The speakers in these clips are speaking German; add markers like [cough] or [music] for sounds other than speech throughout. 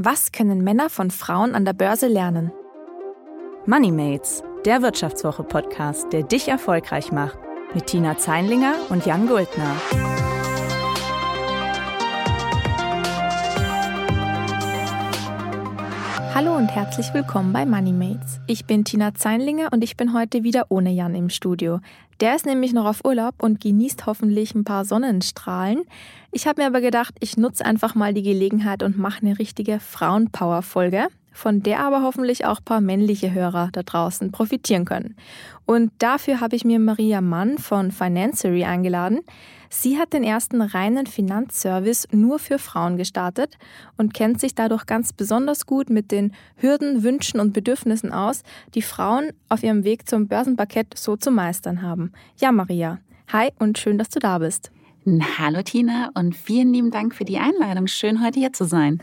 Was können Männer von Frauen an der Börse lernen? Moneymates, der Wirtschaftswoche-Podcast, der dich erfolgreich macht. Mit Tina Zeinlinger und Jan Guldner. Hallo und herzlich willkommen bei Moneymates. Ich bin Tina Zeinlinger und ich bin heute wieder ohne Jan im Studio. Der ist nämlich noch auf Urlaub und genießt hoffentlich ein paar Sonnenstrahlen. Ich habe mir aber gedacht, ich nutze einfach mal die Gelegenheit und mache eine richtige Frauenpower-Folge von der aber hoffentlich auch ein paar männliche Hörer da draußen profitieren können. Und dafür habe ich mir Maria Mann von Financery eingeladen. Sie hat den ersten reinen Finanzservice nur für Frauen gestartet und kennt sich dadurch ganz besonders gut mit den Hürden, Wünschen und Bedürfnissen aus, die Frauen auf ihrem Weg zum Börsenparkett so zu meistern haben. Ja, Maria. Hi und schön, dass du da bist. Hallo Tina und vielen lieben Dank für die Einladung. Schön heute hier zu sein.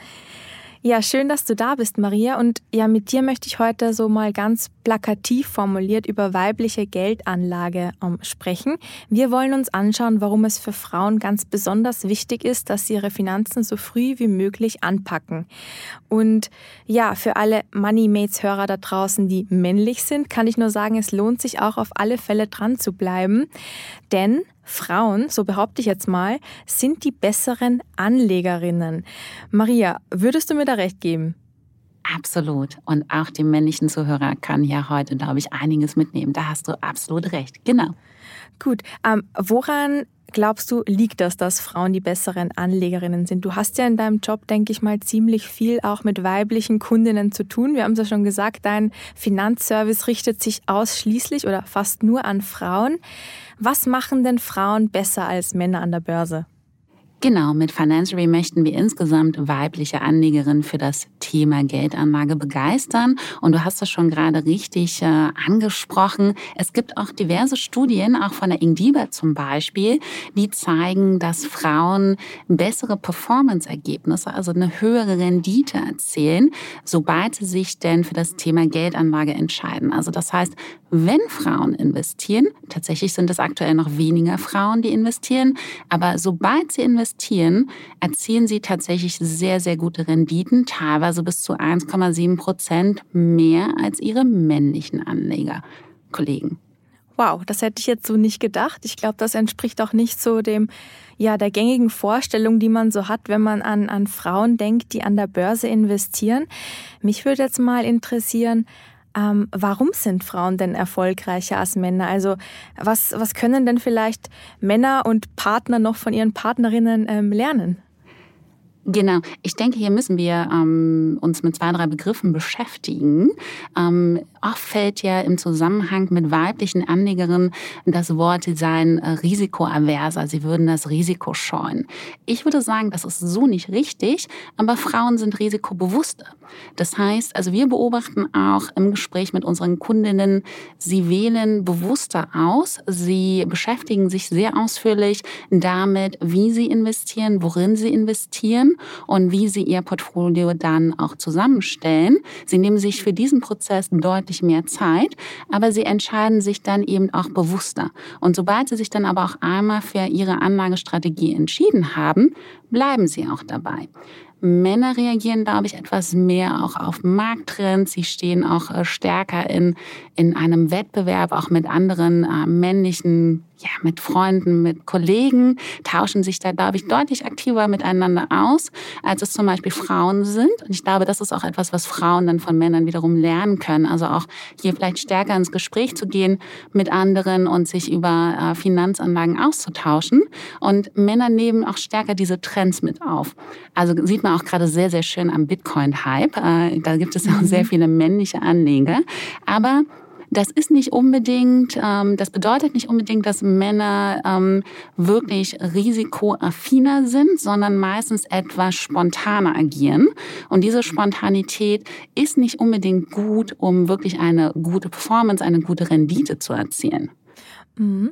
Ja, schön, dass du da bist, Maria. Und ja, mit dir möchte ich heute so mal ganz plakativ formuliert über weibliche Geldanlage um, sprechen. Wir wollen uns anschauen, warum es für Frauen ganz besonders wichtig ist, dass sie ihre Finanzen so früh wie möglich anpacken. Und ja, für alle Moneymates-Hörer da draußen, die männlich sind, kann ich nur sagen, es lohnt sich auch auf alle Fälle dran zu bleiben. Denn Frauen, so behaupte ich jetzt mal, sind die besseren Anlegerinnen. Maria, würdest du mir da recht geben? Absolut. Und auch die männlichen Zuhörer kann ja heute, glaube ich, einiges mitnehmen. Da hast du absolut recht. Genau. Gut. Ähm, woran glaubst du, liegt das, dass Frauen die besseren Anlegerinnen sind? Du hast ja in deinem Job, denke ich mal, ziemlich viel auch mit weiblichen Kundinnen zu tun. Wir haben es ja schon gesagt, dein Finanzservice richtet sich ausschließlich oder fast nur an Frauen. Was machen denn Frauen besser als Männer an der Börse? Genau, mit Financery möchten wir insgesamt weibliche Anlegerinnen für das Thema Geldanlage begeistern. Und du hast das schon gerade richtig äh, angesprochen. Es gibt auch diverse Studien, auch von der Ingdiba zum Beispiel, die zeigen, dass Frauen bessere Performance-Ergebnisse, also eine höhere Rendite erzielen, sobald sie sich denn für das Thema Geldanlage entscheiden. Also das heißt, wenn Frauen investieren, tatsächlich sind es aktuell noch weniger Frauen, die investieren, aber sobald sie investieren, erzielen sie tatsächlich sehr, sehr gute Renditen, teilweise bis zu 1,7 Prozent mehr als ihre männlichen Anlegerkollegen. Wow, das hätte ich jetzt so nicht gedacht. Ich glaube, das entspricht auch nicht so dem, ja, der gängigen Vorstellung, die man so hat, wenn man an, an Frauen denkt, die an der Börse investieren. Mich würde jetzt mal interessieren, ähm, warum sind Frauen denn erfolgreicher als Männer? Also was, was können denn vielleicht Männer und Partner noch von ihren Partnerinnen ähm, lernen? Genau. Ich denke, hier müssen wir ähm, uns mit zwei, drei Begriffen beschäftigen. Ähm, oft fällt ja im Zusammenhang mit weiblichen Anlegerinnen das Wort, sie seien äh, risikoaverser, sie würden das Risiko scheuen. Ich würde sagen, das ist so nicht richtig, aber Frauen sind risikobewusster. Das heißt, also wir beobachten auch im Gespräch mit unseren Kundinnen, sie wählen bewusster aus, sie beschäftigen sich sehr ausführlich damit, wie sie investieren, worin sie investieren und wie sie ihr Portfolio dann auch zusammenstellen. Sie nehmen sich für diesen Prozess deutlich mehr Zeit, aber sie entscheiden sich dann eben auch bewusster. Und sobald sie sich dann aber auch einmal für ihre Anlagestrategie entschieden haben, bleiben sie auch dabei. Männer reagieren, glaube ich, etwas mehr auch auf Markttrends. Sie stehen auch äh, stärker in, in einem Wettbewerb, auch mit anderen äh, männlichen ja, mit Freunden, mit Kollegen, tauschen sich da, glaube ich, deutlich aktiver miteinander aus, als es zum Beispiel Frauen sind. Und ich glaube, das ist auch etwas, was Frauen dann von Männern wiederum lernen können. Also auch hier vielleicht stärker ins Gespräch zu gehen mit anderen und sich über äh, Finanzanlagen auszutauschen. Und Männer nehmen auch stärker diese Trends mit auf. Also sieht man auch gerade sehr, sehr schön am Bitcoin-Hype. Äh, da gibt es auch sehr mhm. viele männliche Anleger. Aber das ist nicht unbedingt, ähm, das bedeutet nicht unbedingt, dass Männer ähm, wirklich risikoaffiner sind, sondern meistens etwas spontaner agieren. Und diese Spontanität ist nicht unbedingt gut, um wirklich eine gute Performance, eine gute Rendite zu erzielen. Mhm.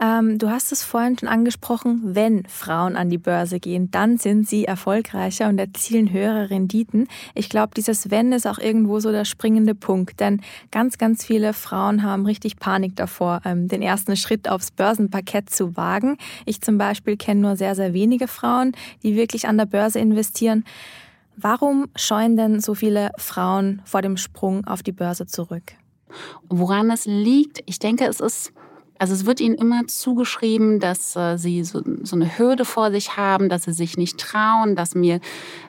Ähm, du hast es vorhin schon angesprochen, wenn Frauen an die Börse gehen, dann sind sie erfolgreicher und erzielen höhere Renditen. Ich glaube, dieses Wenn ist auch irgendwo so der springende Punkt, denn ganz, ganz viele Frauen haben richtig Panik davor, ähm, den ersten Schritt aufs Börsenparkett zu wagen. Ich zum Beispiel kenne nur sehr, sehr wenige Frauen, die wirklich an der Börse investieren. Warum scheuen denn so viele Frauen vor dem Sprung auf die Börse zurück? Woran es liegt, ich denke, es ist also es wird ihnen immer zugeschrieben, dass äh, sie so, so, eine Hürde vor sich haben, dass sie sich nicht trauen, dass mir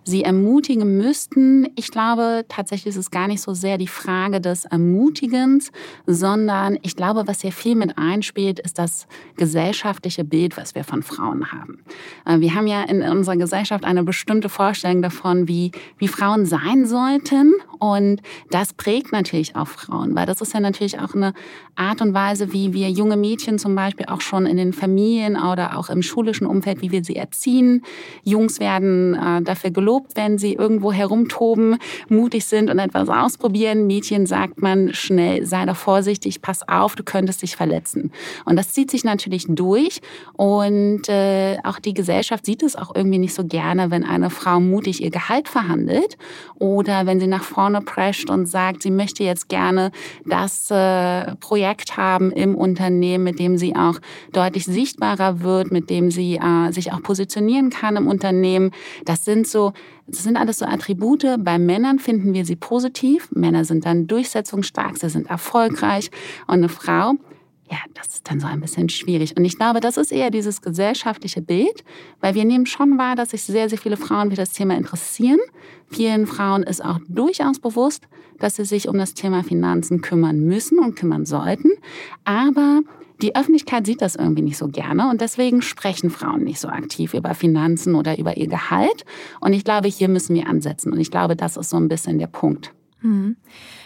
sie ermutigen müssten. Ich glaube, tatsächlich ist es gar nicht so sehr die Frage des Ermutigens, sondern ich glaube, was hier viel mit einspielt, ist das gesellschaftliche Bild, was wir von Frauen haben. Äh, wir haben ja in unserer Gesellschaft eine bestimmte Vorstellung davon, wie, wie Frauen sein sollten. Und das prägt natürlich auch Frauen, weil das ist ja natürlich auch eine Art und Weise, wie wir junge Mädchen zum Beispiel auch schon in den Familien oder auch im schulischen Umfeld, wie wir sie erziehen. Jungs werden äh, dafür gelobt, wenn sie irgendwo herumtoben, mutig sind und etwas ausprobieren. Mädchen sagt man schnell, sei da vorsichtig, pass auf, du könntest dich verletzen. Und das zieht sich natürlich durch. Und äh, auch die Gesellschaft sieht es auch irgendwie nicht so gerne, wenn eine Frau mutig ihr Gehalt verhandelt oder wenn sie nach vorne prescht und sagt, sie möchte jetzt gerne das äh, Projekt haben im Unternehmen Unternehmen, mit dem sie auch deutlich sichtbarer wird, mit dem sie äh, sich auch positionieren kann im Unternehmen. Das sind so, das sind alles so Attribute. Bei Männern finden wir sie positiv. Männer sind dann durchsetzungsstark, sie sind erfolgreich. Und eine Frau, ja, das ist dann so ein bisschen schwierig. Und ich glaube, das ist eher dieses gesellschaftliche Bild, weil wir nehmen schon wahr, dass sich sehr, sehr viele Frauen für das Thema interessieren. Vielen Frauen ist auch durchaus bewusst, dass sie sich um das Thema Finanzen kümmern müssen und kümmern sollten. Aber die Öffentlichkeit sieht das irgendwie nicht so gerne und deswegen sprechen Frauen nicht so aktiv über Finanzen oder über ihr Gehalt. Und ich glaube, hier müssen wir ansetzen. Und ich glaube, das ist so ein bisschen der Punkt. Mhm.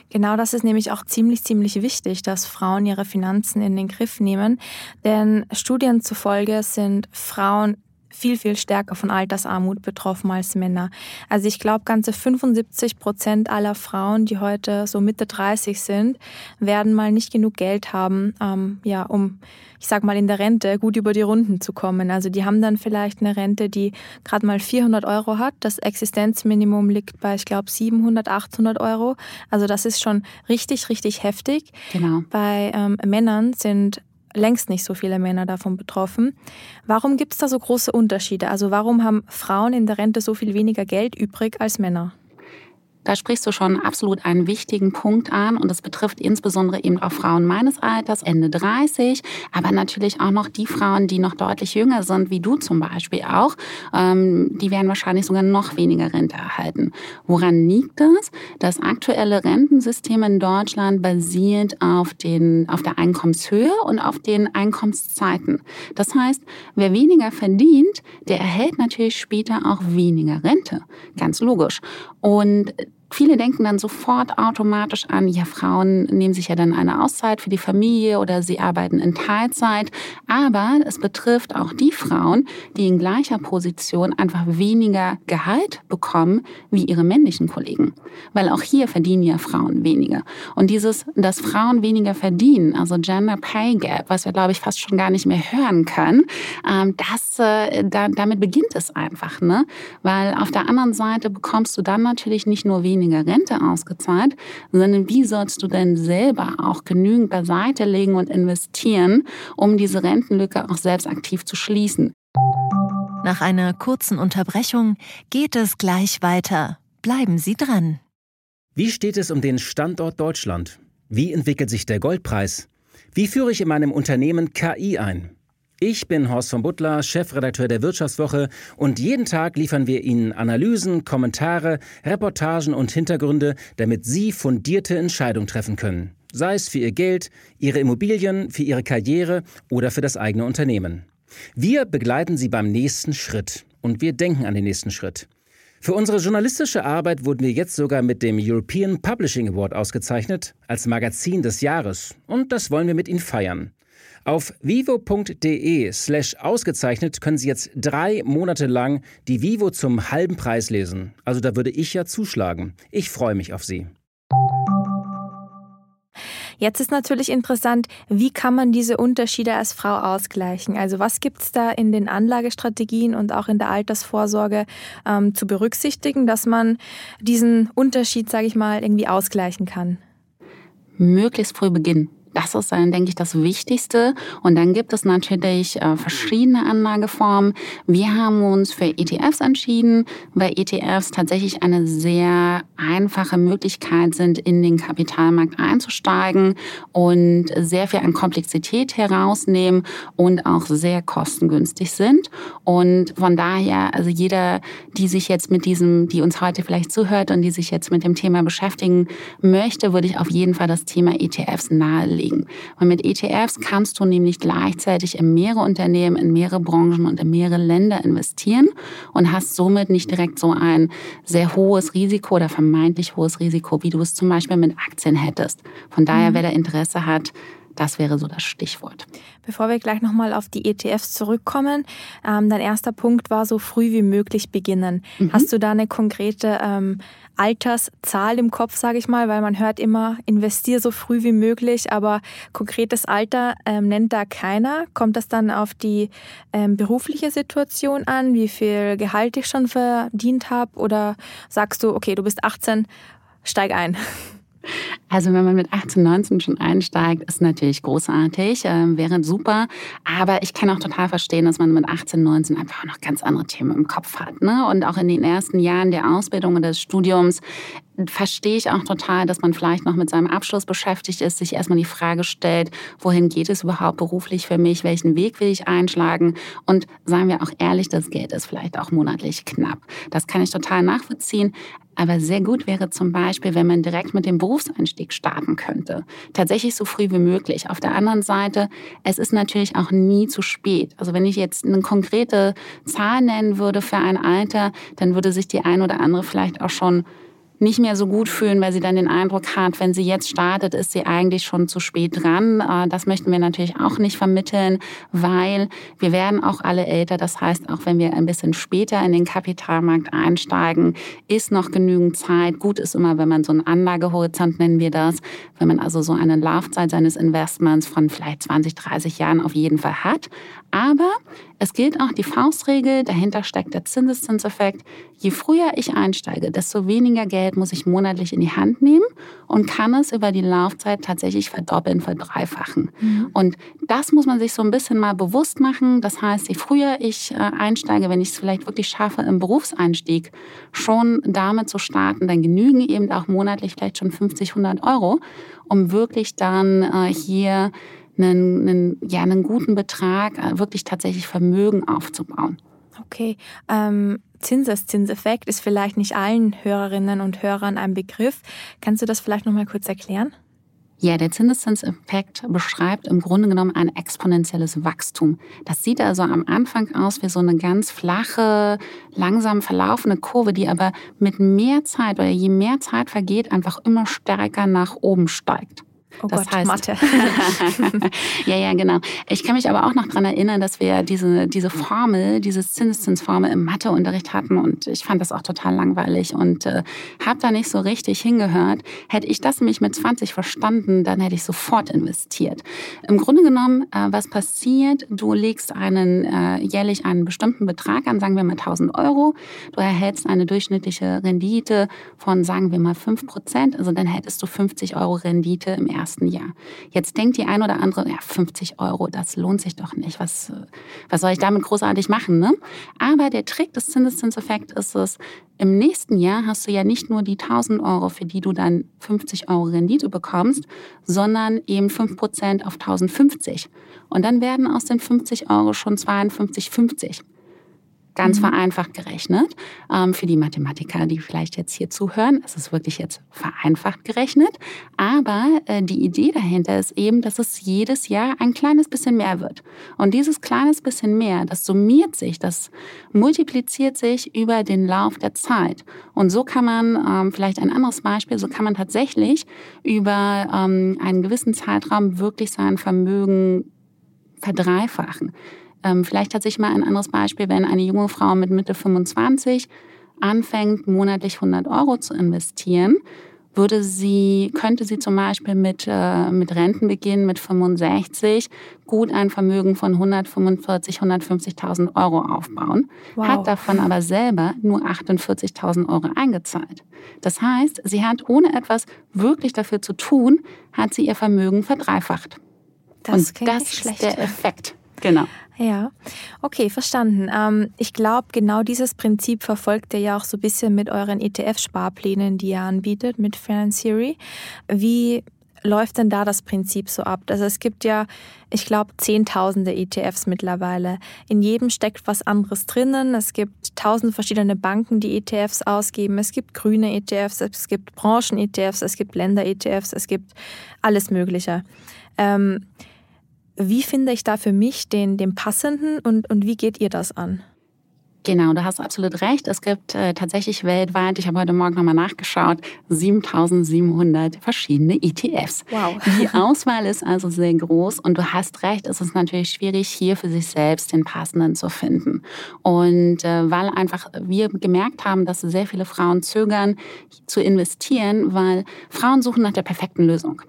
Genau das ist nämlich auch ziemlich, ziemlich wichtig, dass Frauen ihre Finanzen in den Griff nehmen. Denn Studien zufolge sind Frauen viel, viel stärker von Altersarmut betroffen als Männer. Also ich glaube, ganze 75 Prozent aller Frauen, die heute so Mitte 30 sind, werden mal nicht genug Geld haben, ähm, ja, um, ich sag mal, in der Rente gut über die Runden zu kommen. Also die haben dann vielleicht eine Rente, die gerade mal 400 Euro hat. Das Existenzminimum liegt bei, ich glaube, 700, 800 Euro. Also das ist schon richtig, richtig heftig. Genau. Bei ähm, Männern sind längst nicht so viele Männer davon betroffen. Warum gibt es da so große Unterschiede? Also warum haben Frauen in der Rente so viel weniger Geld übrig als Männer? Da sprichst du schon absolut einen wichtigen Punkt an und das betrifft insbesondere eben auch Frauen meines Alters, Ende 30, aber natürlich auch noch die Frauen, die noch deutlich jünger sind, wie du zum Beispiel auch. Ähm, die werden wahrscheinlich sogar noch weniger Rente erhalten. Woran liegt das? Das aktuelle Rentensystem in Deutschland basiert auf, den, auf der Einkommenshöhe und auf den Einkommenszeiten. Das heißt, wer weniger verdient, der erhält natürlich später auch weniger Rente. Ganz logisch. Und Viele denken dann sofort automatisch an, ja, Frauen nehmen sich ja dann eine Auszeit für die Familie oder sie arbeiten in Teilzeit. Aber es betrifft auch die Frauen, die in gleicher Position einfach weniger Gehalt bekommen wie ihre männlichen Kollegen. Weil auch hier verdienen ja Frauen weniger. Und dieses, dass Frauen weniger verdienen, also Gender Pay Gap, was wir, glaube ich, fast schon gar nicht mehr hören können, ähm, das, äh, damit beginnt es einfach. Ne? Weil auf der anderen Seite bekommst du dann natürlich nicht nur weniger weniger Rente ausgezahlt, sondern wie sollst du denn selber auch genügend beiseite legen und investieren, um diese Rentenlücke auch selbst aktiv zu schließen. Nach einer kurzen Unterbrechung geht es gleich weiter. Bleiben Sie dran. Wie steht es um den Standort Deutschland? Wie entwickelt sich der Goldpreis? Wie führe ich in meinem Unternehmen KI ein? Ich bin Horst von Butler, Chefredakteur der Wirtschaftswoche und jeden Tag liefern wir Ihnen Analysen, Kommentare, Reportagen und Hintergründe, damit Sie fundierte Entscheidungen treffen können. Sei es für Ihr Geld, Ihre Immobilien, für Ihre Karriere oder für das eigene Unternehmen. Wir begleiten Sie beim nächsten Schritt und wir denken an den nächsten Schritt. Für unsere journalistische Arbeit wurden wir jetzt sogar mit dem European Publishing Award ausgezeichnet als Magazin des Jahres und das wollen wir mit Ihnen feiern. Auf vivo.de slash ausgezeichnet können Sie jetzt drei Monate lang die Vivo zum halben Preis lesen. Also da würde ich ja zuschlagen. Ich freue mich auf Sie. Jetzt ist natürlich interessant, wie kann man diese Unterschiede als Frau ausgleichen? Also was gibt es da in den Anlagestrategien und auch in der Altersvorsorge ähm, zu berücksichtigen, dass man diesen Unterschied, sage ich mal, irgendwie ausgleichen kann? Möglichst früh beginnen Das ist dann, denke ich, das Wichtigste. Und dann gibt es natürlich äh, verschiedene Anlageformen. Wir haben uns für ETFs entschieden, weil ETFs tatsächlich eine sehr einfache Möglichkeit sind, in den Kapitalmarkt einzusteigen und sehr viel an Komplexität herausnehmen und auch sehr kostengünstig sind. Und von daher, also jeder, die sich jetzt mit diesem, die uns heute vielleicht zuhört und die sich jetzt mit dem Thema beschäftigen möchte, würde ich auf jeden Fall das Thema ETFs nahelegen liegen. Und mit ETFs kannst du nämlich gleichzeitig in mehrere Unternehmen, in mehrere Branchen und in mehrere Länder investieren und hast somit nicht direkt so ein sehr hohes Risiko oder vermeintlich hohes Risiko, wie du es zum Beispiel mit Aktien hättest. Von daher, mhm. wer da Interesse hat, das wäre so das Stichwort. Bevor wir gleich nochmal auf die ETFs zurückkommen, ähm, dein erster Punkt war so früh wie möglich beginnen. Mhm. Hast du da eine konkrete ähm, Alterszahl im Kopf, sage ich mal, weil man hört immer, investier so früh wie möglich, aber konkretes Alter ähm, nennt da keiner. Kommt das dann auf die ähm, berufliche Situation an, wie viel Gehalt ich schon verdient habe oder sagst du, okay, du bist 18, steig ein? [laughs] Also wenn man mit 18, 19 schon einsteigt, ist natürlich großartig, äh, wäre super. Aber ich kann auch total verstehen, dass man mit 18, 19 einfach noch ganz andere Themen im Kopf hat. Ne? Und auch in den ersten Jahren der Ausbildung und des Studiums verstehe ich auch total, dass man vielleicht noch mit seinem Abschluss beschäftigt ist, sich erstmal die Frage stellt, wohin geht es überhaupt beruflich für mich, welchen Weg will ich einschlagen und seien wir auch ehrlich, das Geld ist vielleicht auch monatlich knapp. Das kann ich total nachvollziehen. Aber sehr gut wäre zum Beispiel, wenn man direkt mit dem Berufseinstieg starten könnte. Tatsächlich so früh wie möglich. Auf der anderen Seite, es ist natürlich auch nie zu spät. Also wenn ich jetzt eine konkrete Zahl nennen würde für ein Alter, dann würde sich die ein oder andere vielleicht auch schon nicht mehr so gut fühlen, weil sie dann den Eindruck hat, wenn sie jetzt startet, ist sie eigentlich schon zu spät dran. Äh, das möchten wir natürlich auch nicht vermitteln, weil wir werden auch alle älter. Das heißt, auch wenn wir ein bisschen später in den Kapitalmarkt einsteigen, ist noch genügend Zeit. Gut ist immer, wenn man so einen Anlagehorizont nennen wir das, wenn man also so eine Laufzeit seines Investments von vielleicht 20, 30 Jahren auf jeden Fall hat. Aber es gilt auch die Faustregel, dahinter steckt der Zinseszinseffekt. Je früher ich einsteige, desto weniger Geld muss ich monatlich in die Hand nehmen und kann es über die Laufzeit tatsächlich verdoppeln, verdreifachen. Mhm. Und das muss man sich so ein bisschen mal bewusst machen. Das heißt, je früher ich äh, einsteige, wenn ich es vielleicht wirklich schaffe, im Berufseinstieg schon damit zu starten, dann genügen eben auch monatlich vielleicht schon 50, 100 Euro, um wirklich dann äh, hier einen, einen, ja, einen guten Betrag, äh, wirklich tatsächlich Vermögen aufzubauen. Okay, ähm, Zinseszinseffekt ist vielleicht nicht allen Hörerinnen und Hörern ein Begriff. Kannst du das vielleicht noch mal kurz erklären? Ja, der Zinseszinseffekt beschreibt im Grunde genommen ein exponentielles Wachstum. Das sieht also am Anfang aus wie so eine ganz flache, langsam verlaufende Kurve, die aber mit mehr Zeit oder je mehr Zeit vergeht, einfach immer stärker nach oben steigt. Oh das Gott, heißt, Mathe. [laughs] ja, ja, genau. Ich kann mich aber auch noch daran erinnern, dass wir diese, diese Formel, diese Zinseszinsformel im Matheunterricht hatten und ich fand das auch total langweilig und äh, habe da nicht so richtig hingehört. Hätte ich das nämlich mit 20 verstanden, dann hätte ich sofort investiert. Im Grunde genommen, äh, was passiert, du legst einen äh, jährlich einen bestimmten Betrag an, sagen wir mal 1000 Euro. Du erhältst eine durchschnittliche Rendite von, sagen wir mal 5 Prozent. Also dann hättest du 50 Euro Rendite im ersten ersten Jahr. Jetzt denkt die ein oder andere, ja, 50 Euro, das lohnt sich doch nicht. Was, was soll ich damit großartig machen? Ne? Aber der Trick des Zinseszinseffekts ist es, im nächsten Jahr hast du ja nicht nur die 1000 Euro, für die du dann 50 Euro Rendite bekommst, sondern eben 5% auf 1050. Und dann werden aus den 50 Euro schon 52,50 ganz mhm. vereinfacht gerechnet. Ähm, für die Mathematiker, die vielleicht jetzt hier zuhören, ist es wirklich jetzt vereinfacht gerechnet. Aber äh, die Idee dahinter ist eben, dass es jedes Jahr ein kleines bisschen mehr wird. Und dieses kleines bisschen mehr, das summiert sich, das multipliziert sich über den Lauf der Zeit. Und so kann man, ähm, vielleicht ein anderes Beispiel, so kann man tatsächlich über ähm, einen gewissen Zeitraum wirklich sein Vermögen verdreifachen. Ähm, vielleicht hat sich mal ein anderes Beispiel, wenn eine junge Frau mit Mitte 25 anfängt, monatlich 100 Euro zu investieren, würde sie, könnte sie zum Beispiel mit, äh, mit Rentenbeginn mit 65 gut ein Vermögen von 145, 150.000 Euro aufbauen, wow. hat davon aber selber nur 48.000 Euro eingezahlt. Das heißt, sie hat ohne etwas wirklich dafür zu tun, hat sie ihr Vermögen verdreifacht. Das Und das ist der Effekt. Genau. Ja, okay, verstanden. Ähm, ich glaube, genau dieses Prinzip verfolgt ihr ja auch so ein bisschen mit euren ETF-Sparplänen, die ihr anbietet, mit Financiary. Wie läuft denn da das Prinzip so ab? Also es gibt ja, ich glaube, zehntausende ETFs mittlerweile. In jedem steckt was anderes drinnen. Es gibt tausend verschiedene Banken, die ETFs ausgeben. Es gibt grüne ETFs, es gibt Branchen-ETFs, es gibt Länder-ETFs, es gibt alles Mögliche. Ähm, wie finde ich da für mich den, den passenden und, und wie geht ihr das an? Genau, du hast absolut recht. Es gibt äh, tatsächlich weltweit, ich habe heute Morgen nochmal nachgeschaut, 7700 verschiedene ETFs. Wow. Die Auswahl ist also sehr groß und du hast recht, es ist natürlich schwierig, hier für sich selbst den passenden zu finden. Und äh, weil einfach wir gemerkt haben, dass sehr viele Frauen zögern zu investieren, weil Frauen suchen nach der perfekten Lösung.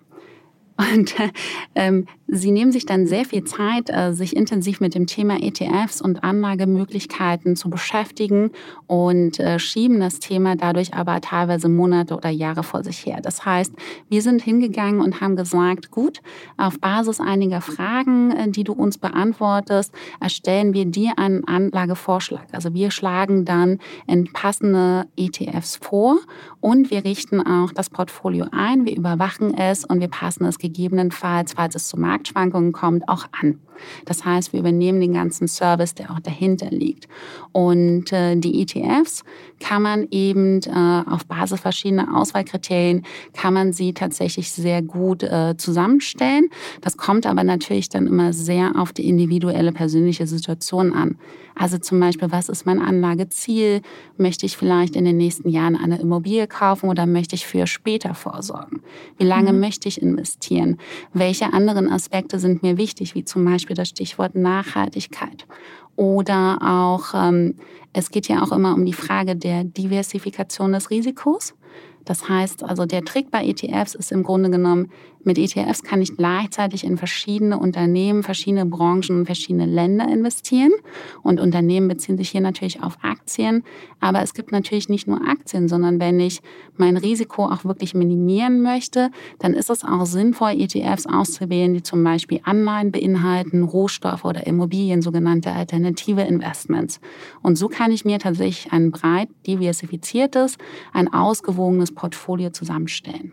Und ähm, sie nehmen sich dann sehr viel Zeit, äh, sich intensiv mit dem Thema ETFs und Anlagemöglichkeiten zu beschäftigen und äh, schieben das Thema dadurch aber teilweise Monate oder Jahre vor sich her. Das heißt, wir sind hingegangen und haben gesagt, gut, auf Basis einiger Fragen, äh, die du uns beantwortest, erstellen wir dir einen Anlagevorschlag. Also wir schlagen dann in passende ETFs vor und wir richten auch das Portfolio ein, wir überwachen es und wir passen es gegebenenfalls, falls es zu Marktschwankungen kommt, auch an. Das heißt, wir übernehmen den ganzen Service, der auch dahinter liegt. Und äh, die ETFs kann man eben äh, auf Basis verschiedener Auswahlkriterien, kann man sie tatsächlich sehr gut äh, zusammenstellen. Das kommt aber natürlich dann immer sehr auf die individuelle persönliche Situation an. Also zum Beispiel, was ist mein Anlageziel? Möchte ich vielleicht in den nächsten Jahren eine Immobilie kaufen oder möchte ich für später vorsorgen? Wie lange mhm. möchte ich investieren? Welche anderen Aspekte sind mir wichtig, wie zum Beispiel das Stichwort Nachhaltigkeit? Oder auch, ähm, es geht ja auch immer um die Frage der Diversifikation des Risikos. Das heißt also, der Trick bei ETFs ist im Grunde genommen, mit ETFs kann ich gleichzeitig in verschiedene Unternehmen, verschiedene Branchen und verschiedene Länder investieren. Und Unternehmen beziehen sich hier natürlich auf Aktien. Aber es gibt natürlich nicht nur Aktien, sondern wenn ich mein Risiko auch wirklich minimieren möchte, dann ist es auch sinnvoll, ETFs auszuwählen, die zum Beispiel Anleihen beinhalten, Rohstoffe oder Immobilien, sogenannte alternative Investments. Und so kann ich mir tatsächlich ein breit diversifiziertes, ein ausgewogenes Portfolio zusammenstellen.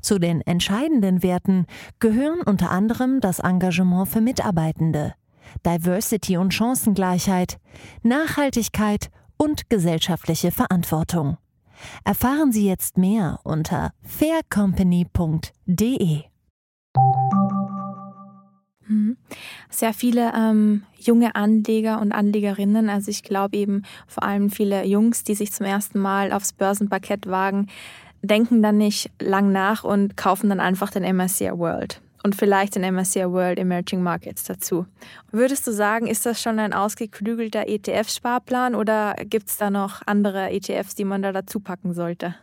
Zu den entscheidenden Werten gehören unter anderem das Engagement für Mitarbeitende, Diversity und Chancengleichheit, Nachhaltigkeit und gesellschaftliche Verantwortung. Erfahren Sie jetzt mehr unter faircompany.de. Mhm. Sehr viele ähm, junge Anleger und Anlegerinnen, also ich glaube eben vor allem viele Jungs, die sich zum ersten Mal aufs Börsenparkett wagen, denken dann nicht lang nach und kaufen dann einfach den MSCI World und vielleicht den MSCI World Emerging Markets dazu. Würdest du sagen, ist das schon ein ausgeklügelter ETF-Sparplan oder gibt es da noch andere ETFs, die man da dazu packen sollte?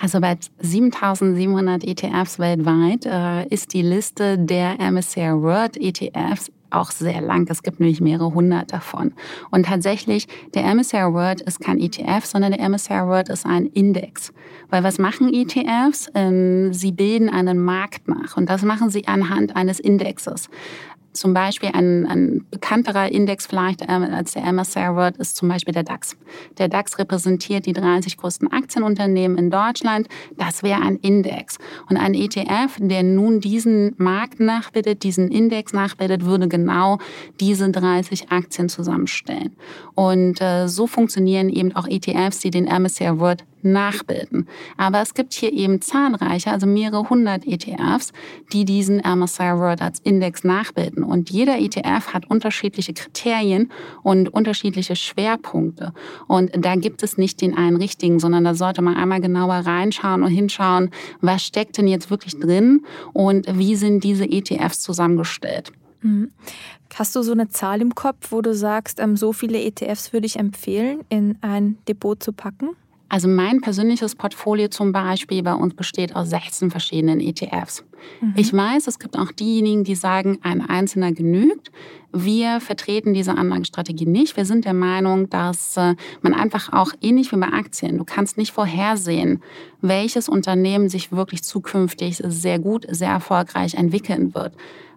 Also bei 7700 ETFs weltweit äh, ist die Liste der MSCI World ETFs auch sehr lang. Es gibt nämlich mehrere hundert davon. Und tatsächlich, der MSCI World ist kein ETF, sondern der MSCI World ist ein Index. Weil was machen ETFs? Ähm, sie bilden einen Markt nach und das machen sie anhand eines Indexes. Zum Beispiel ein, ein bekannterer Index vielleicht ähm, als der MSCI World ist zum Beispiel der DAX. Der DAX repräsentiert die 30 größten Aktienunternehmen in Deutschland. Das wäre ein Index. Und ein ETF, der nun diesen Markt nachbildet, diesen Index nachbildet, würde genau diese 30 Aktien zusammenstellen. Und äh, so funktionieren eben auch ETFs, die den MSCI World nachbilden. Aber es gibt hier eben zahlreiche, also mehrere hundert ETFs, die diesen MSCI World als Index nachbilden. Und jeder ETF hat unterschiedliche Kriterien und unterschiedliche Schwerpunkte. Und da gibt es nicht den einen richtigen, sondern da sollte man einmal genauer reinschauen und hinschauen, was steckt denn jetzt wirklich drin und wie sind diese ETFs zusammengestellt. Mhm. Hast du so eine Zahl im Kopf, wo du sagst, ähm, so viele ETFs würde ich empfehlen, in ein Depot zu packen? Also mein persönliches Portfolio zum Beispiel bei uns besteht aus 16 verschiedenen ETFs. Mhm. Ich weiß, es gibt auch diejenigen, die sagen, ein einzelner genügt. Wir vertreten diese Anlagestrategie nicht. Wir sind der Meinung, dass äh, man einfach auch ähnlich wie bei Aktien, du kannst nicht vorhersehen, welches Unternehmen sich wirklich zukünftig sehr gut, sehr erfolgreich entwickeln wird.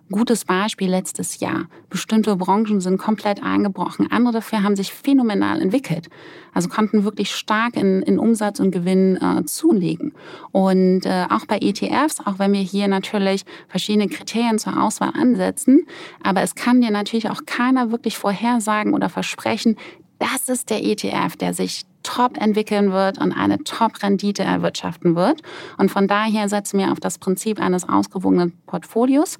Gutes Beispiel letztes Jahr. Bestimmte Branchen sind komplett eingebrochen. Andere dafür haben sich phänomenal entwickelt. Also konnten wirklich stark in, in Umsatz und Gewinn äh, zulegen. Und äh, auch bei ETFs, auch wenn wir hier natürlich verschiedene Kriterien zur Auswahl ansetzen, aber es kann dir natürlich auch keiner wirklich vorhersagen oder versprechen, das ist der ETF, der sich top entwickeln wird und eine Top-Rendite erwirtschaften wird. Und von daher setzen wir auf das Prinzip eines ausgewogenen Portfolios.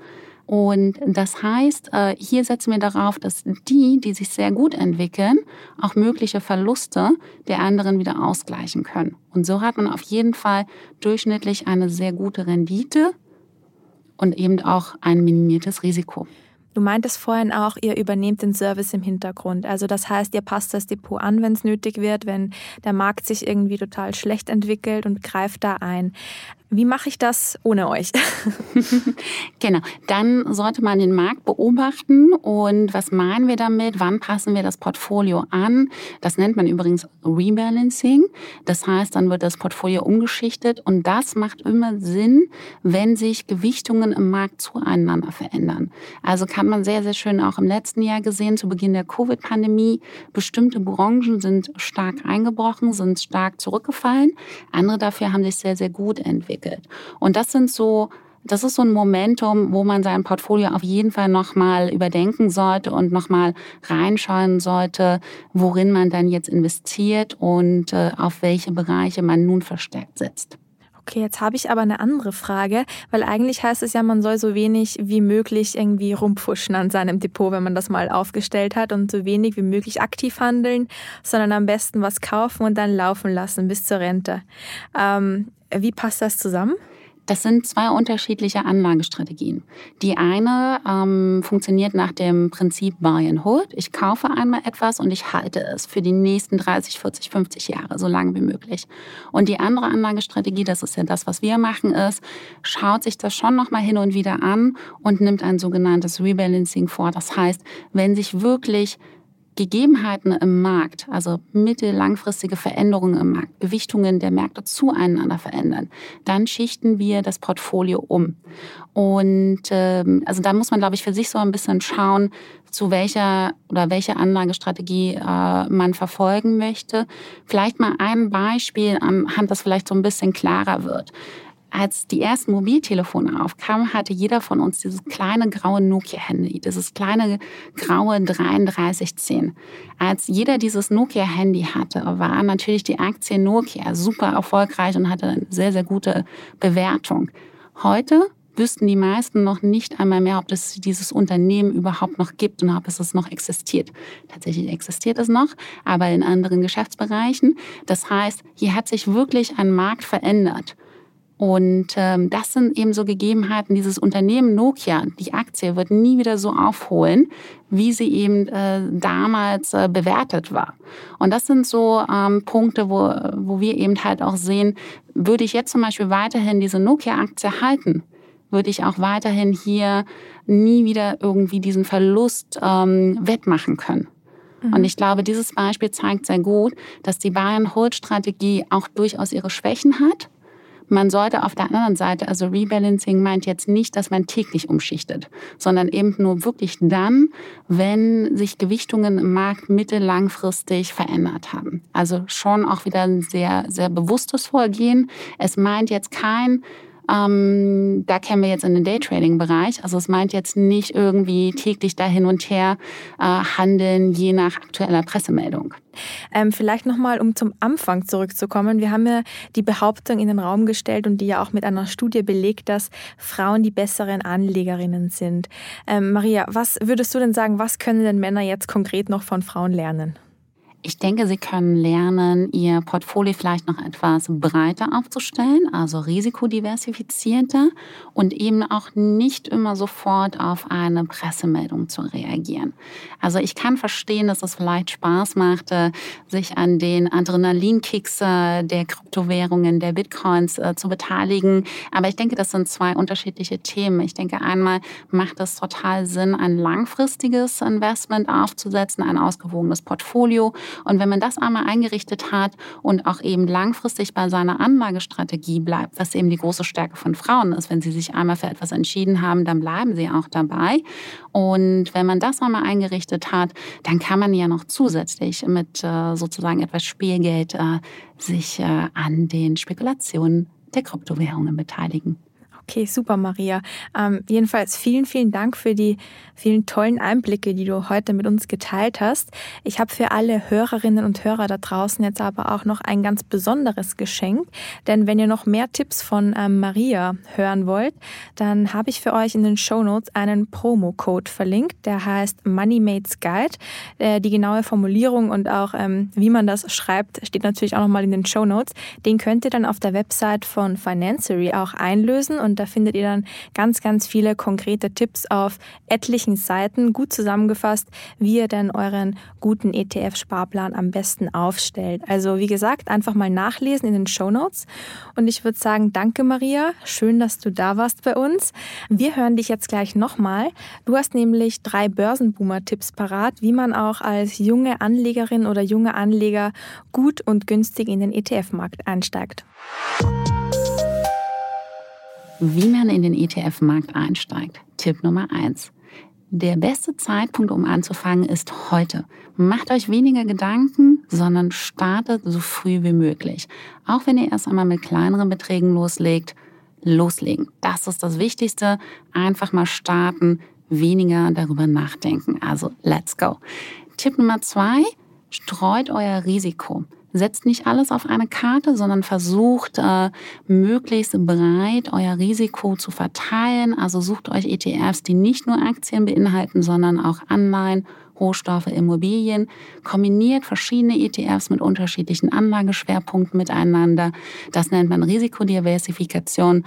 Und das heißt, äh, hier setzen wir darauf, dass die, die sich sehr gut entwickeln, auch mögliche Verluste der anderen wieder ausgleichen können. Und so hat man auf jeden Fall durchschnittlich eine sehr gute Rendite und eben auch ein minimiertes Risiko. Du meintest vorhin auch, ihr übernehmt den Service im Hintergrund. Also das heißt, ihr passt das Depot an, wenn es nötig wird, wenn der Markt sich irgendwie total schlecht entwickelt und greift da ein. Wie mache ich das ohne euch? [laughs] genau, dann sollte man den Markt beobachten und was meinen wir damit? Wann passen wir das Portfolio an? Das nennt man übrigens Rebalancing. Das heißt, dann wird das Portfolio umgeschichtet und das macht immer Sinn, wenn sich Gewichtungen im Markt zueinander verändern. Also kann man sehr, sehr schön auch im letzten Jahr gesehen, zu Beginn der Covid-Pandemie, bestimmte Branchen sind stark eingebrochen, sind stark zurückgefallen. Andere dafür haben sich sehr, sehr gut entwickelt entwickelt. Und das sind so das ist so ein Momentum, wo man sein Portfolio auf jeden Fall nochmal überdenken sollte und nochmal reinschauen sollte, worin man dann jetzt investiert und äh, auf welche Bereiche man nun verstärkt setzt. Okay, jetzt habe ich aber eine andere Frage, weil eigentlich heißt es ja, man soll so wenig wie möglich irgendwie rumpfuschen an seinem Depot, wenn man das mal aufgestellt hat und so wenig wie möglich aktiv handeln, sondern am besten was kaufen und dann laufen lassen bis zur Rente. Ähm, wie passt das zusammen? Das sind zwei unterschiedliche Anlagestrategien. Die eine ähm, funktioniert nach dem Prinzip Buy and Hold. Ich kaufe einmal etwas und ich halte es für die nächsten 30, 40, 50 Jahre, so lange wie möglich. Und die andere Anlagestrategie, das ist ja das, was wir machen, ist, schaut sich das schon nochmal hin und wieder an und nimmt ein sogenanntes Rebalancing vor. Das heißt, wenn sich wirklich Gegebenheiten im Markt, also mittel-, langfristige Veränderungen im Markt, Gewichtungen der Märkte zueinander verändern, dann schichten wir das Portfolio um. Und ähm, also da muss man, glaube ich, für sich so ein bisschen schauen, zu welcher oder welche Anlagestrategie äh, man verfolgen möchte. Vielleicht mal ein Beispiel, anhand das vielleicht so ein bisschen klarer wird als die ersten Mobiltelefone aufkamen, hatte jeder von uns dieses kleine graue Nokia-Handy, dieses kleine graue 3310. Als jeder dieses Nokia-Handy hatte, war natürlich die Aktie Nokia super erfolgreich und hatte eine sehr, sehr gute Bewertung. Heute wüssten die meisten noch nicht einmal mehr, ob es dieses Unternehmen überhaupt noch gibt und ob es noch existiert. Tatsächlich existiert es noch, aber in anderen Geschäftsbereichen. Das heißt, hier hat sich wirklich ein Markt verändert. Und ähm, das sind eben so Gegebenheiten. Dieses Unternehmen Nokia, die Aktie, wird nie wieder so aufholen, wie sie eben äh, damals äh, bewertet war. Und das sind so ähm, Punkte, wo, wo wir eben halt auch sehen, würde ich jetzt zum Beispiel weiterhin diese Nokia-Aktie halten, würde ich auch weiterhin hier nie wieder irgendwie diesen Verlust ähm, wettmachen können. Mhm. Und ich glaube, dieses Beispiel zeigt sehr gut, dass die Bayern-Hold-Strategie auch durchaus ihre Schwächen hat man sollte auf der anderen Seite, also Rebalancing meint jetzt nicht, dass man täglich umschichtet, sondern eben nur wirklich dann, wenn sich Gewichtungen im Markt mittellangfristig verändert haben. Also schon auch wieder ein sehr, sehr bewusstes Vorgehen. Es meint jetzt kein Ähm, da kennen wir jetzt in den Daytrading-Bereich. Also es meint jetzt nicht irgendwie täglich da hin und her äh, handeln, je nach aktueller Pressemeldung. Ähm, vielleicht nochmal, um zum Anfang zurückzukommen. Wir haben ja die Behauptung in den Raum gestellt und die ja auch mit einer Studie belegt, dass Frauen die besseren Anlegerinnen sind. Ähm, Maria, was würdest du denn sagen, was können denn Männer jetzt konkret noch von Frauen lernen? Ich denke, Sie können lernen, Ihr Portfolio vielleicht noch etwas breiter aufzustellen, also risikodiversifizierter und eben auch nicht immer sofort auf eine Pressemeldung zu reagieren. Also ich kann verstehen, dass es vielleicht Spaß macht, sich an den Adrenalinkicks der Kryptowährungen, der Bitcoins äh, zu beteiligen. Aber ich denke, das sind zwei unterschiedliche Themen. Ich denke, einmal macht es total Sinn, ein langfristiges Investment aufzusetzen, ein ausgewogenes Portfolio und wenn man das einmal eingerichtet hat und auch eben langfristig bei seiner Anlagestrategie bleibt, was eben die große Stärke von Frauen ist, wenn sie sich einmal für etwas entschieden haben, dann bleiben sie auch dabei. Und wenn man das einmal eingerichtet hat, dann kann man ja noch zusätzlich mit äh, sozusagen etwas Spielgeld äh, sich äh, an den Spekulationen der Kryptowährungen beteiligen. Okay, super, Maria. Ähm, jedenfalls vielen, vielen Dank für die vielen tollen Einblicke, die du heute mit uns geteilt hast. Ich habe für alle Hörerinnen und Hörer da draußen jetzt aber auch noch ein ganz besonderes Geschenk. Denn wenn ihr noch mehr Tipps von ähm, Maria hören wollt, dann habe ich für euch in den Show Notes einen Promo-Code verlinkt. Der heißt Moneymates Guide. Äh, die genaue Formulierung und auch ähm, wie man das schreibt, steht natürlich auch nochmal in den Show Notes. Den könnt ihr dann auf der Website von Financery auch einlösen und da findet ihr dann ganz, ganz viele konkrete Tipps auf etlichen Seiten, gut zusammengefasst, wie ihr denn euren guten ETF-Sparplan am besten aufstellt. Also wie gesagt, einfach mal nachlesen in den Show Notes. Und ich würde sagen, danke Maria, schön, dass du da warst bei uns. Wir hören dich jetzt gleich nochmal. Du hast nämlich drei Börsenboomer-Tipps parat, wie man auch als junge Anlegerin oder junge Anleger gut und günstig in den ETF-Markt einsteigt wie man in den ETF-Markt einsteigt. Tipp Nummer eins. Der beste Zeitpunkt, um anzufangen, ist heute. Macht euch weniger Gedanken, sondern startet so früh wie möglich. Auch wenn ihr erst einmal mit kleineren Beträgen loslegt, loslegen. Das ist das Wichtigste. Einfach mal starten, weniger darüber nachdenken. Also, let's go. Tipp Nummer zwei, streut euer Risiko setzt nicht alles auf eine Karte, sondern versucht äh, möglichst breit euer Risiko zu verteilen. Also sucht euch ETFs, die nicht nur Aktien beinhalten, sondern auch Anleihen, Rohstoffe, Immobilien, kombiniert verschiedene ETFs mit unterschiedlichen Anlageschwerpunkten miteinander. Das nennt man Risikodiversifikation.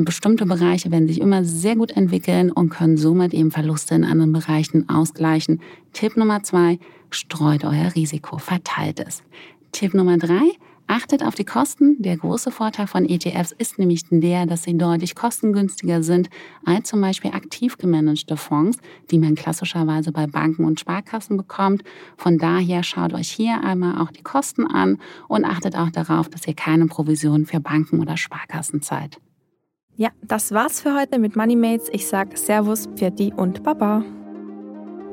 Bestimmte Bereiche werden sich immer sehr gut entwickeln und können somit eben Verluste in anderen Bereichen ausgleichen. Tipp Nummer zwei, streut euer Risiko, verteilt es. Tipp Nummer drei, achtet auf die Kosten. Der große Vorteil von ETFs ist nämlich der, dass sie deutlich kostengünstiger sind als zum Beispiel aktiv gemanagte Fonds, die man klassischerweise bei Banken und Sparkassen bekommt. Von daher schaut euch hier einmal auch die Kosten an und achtet auch darauf, dass ihr keine Provision für Banken oder Sparkassen zahlt. Ja, das war's für heute mit Moneymates. Ich sag Servus, Pfirti und Baba.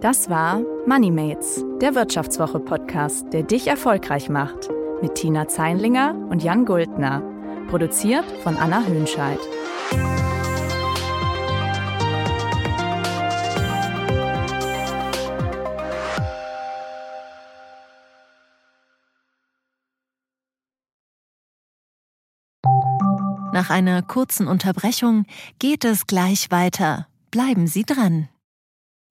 Das war Moneymates, der Wirtschaftswoche-Podcast, der dich erfolgreich macht. Mit Tina Zeinlinger und Jan Guldner. Produziert von Anna Hönscheid. Nach einer kurzen Unterbrechung geht es gleich weiter. Bleiben Sie dran.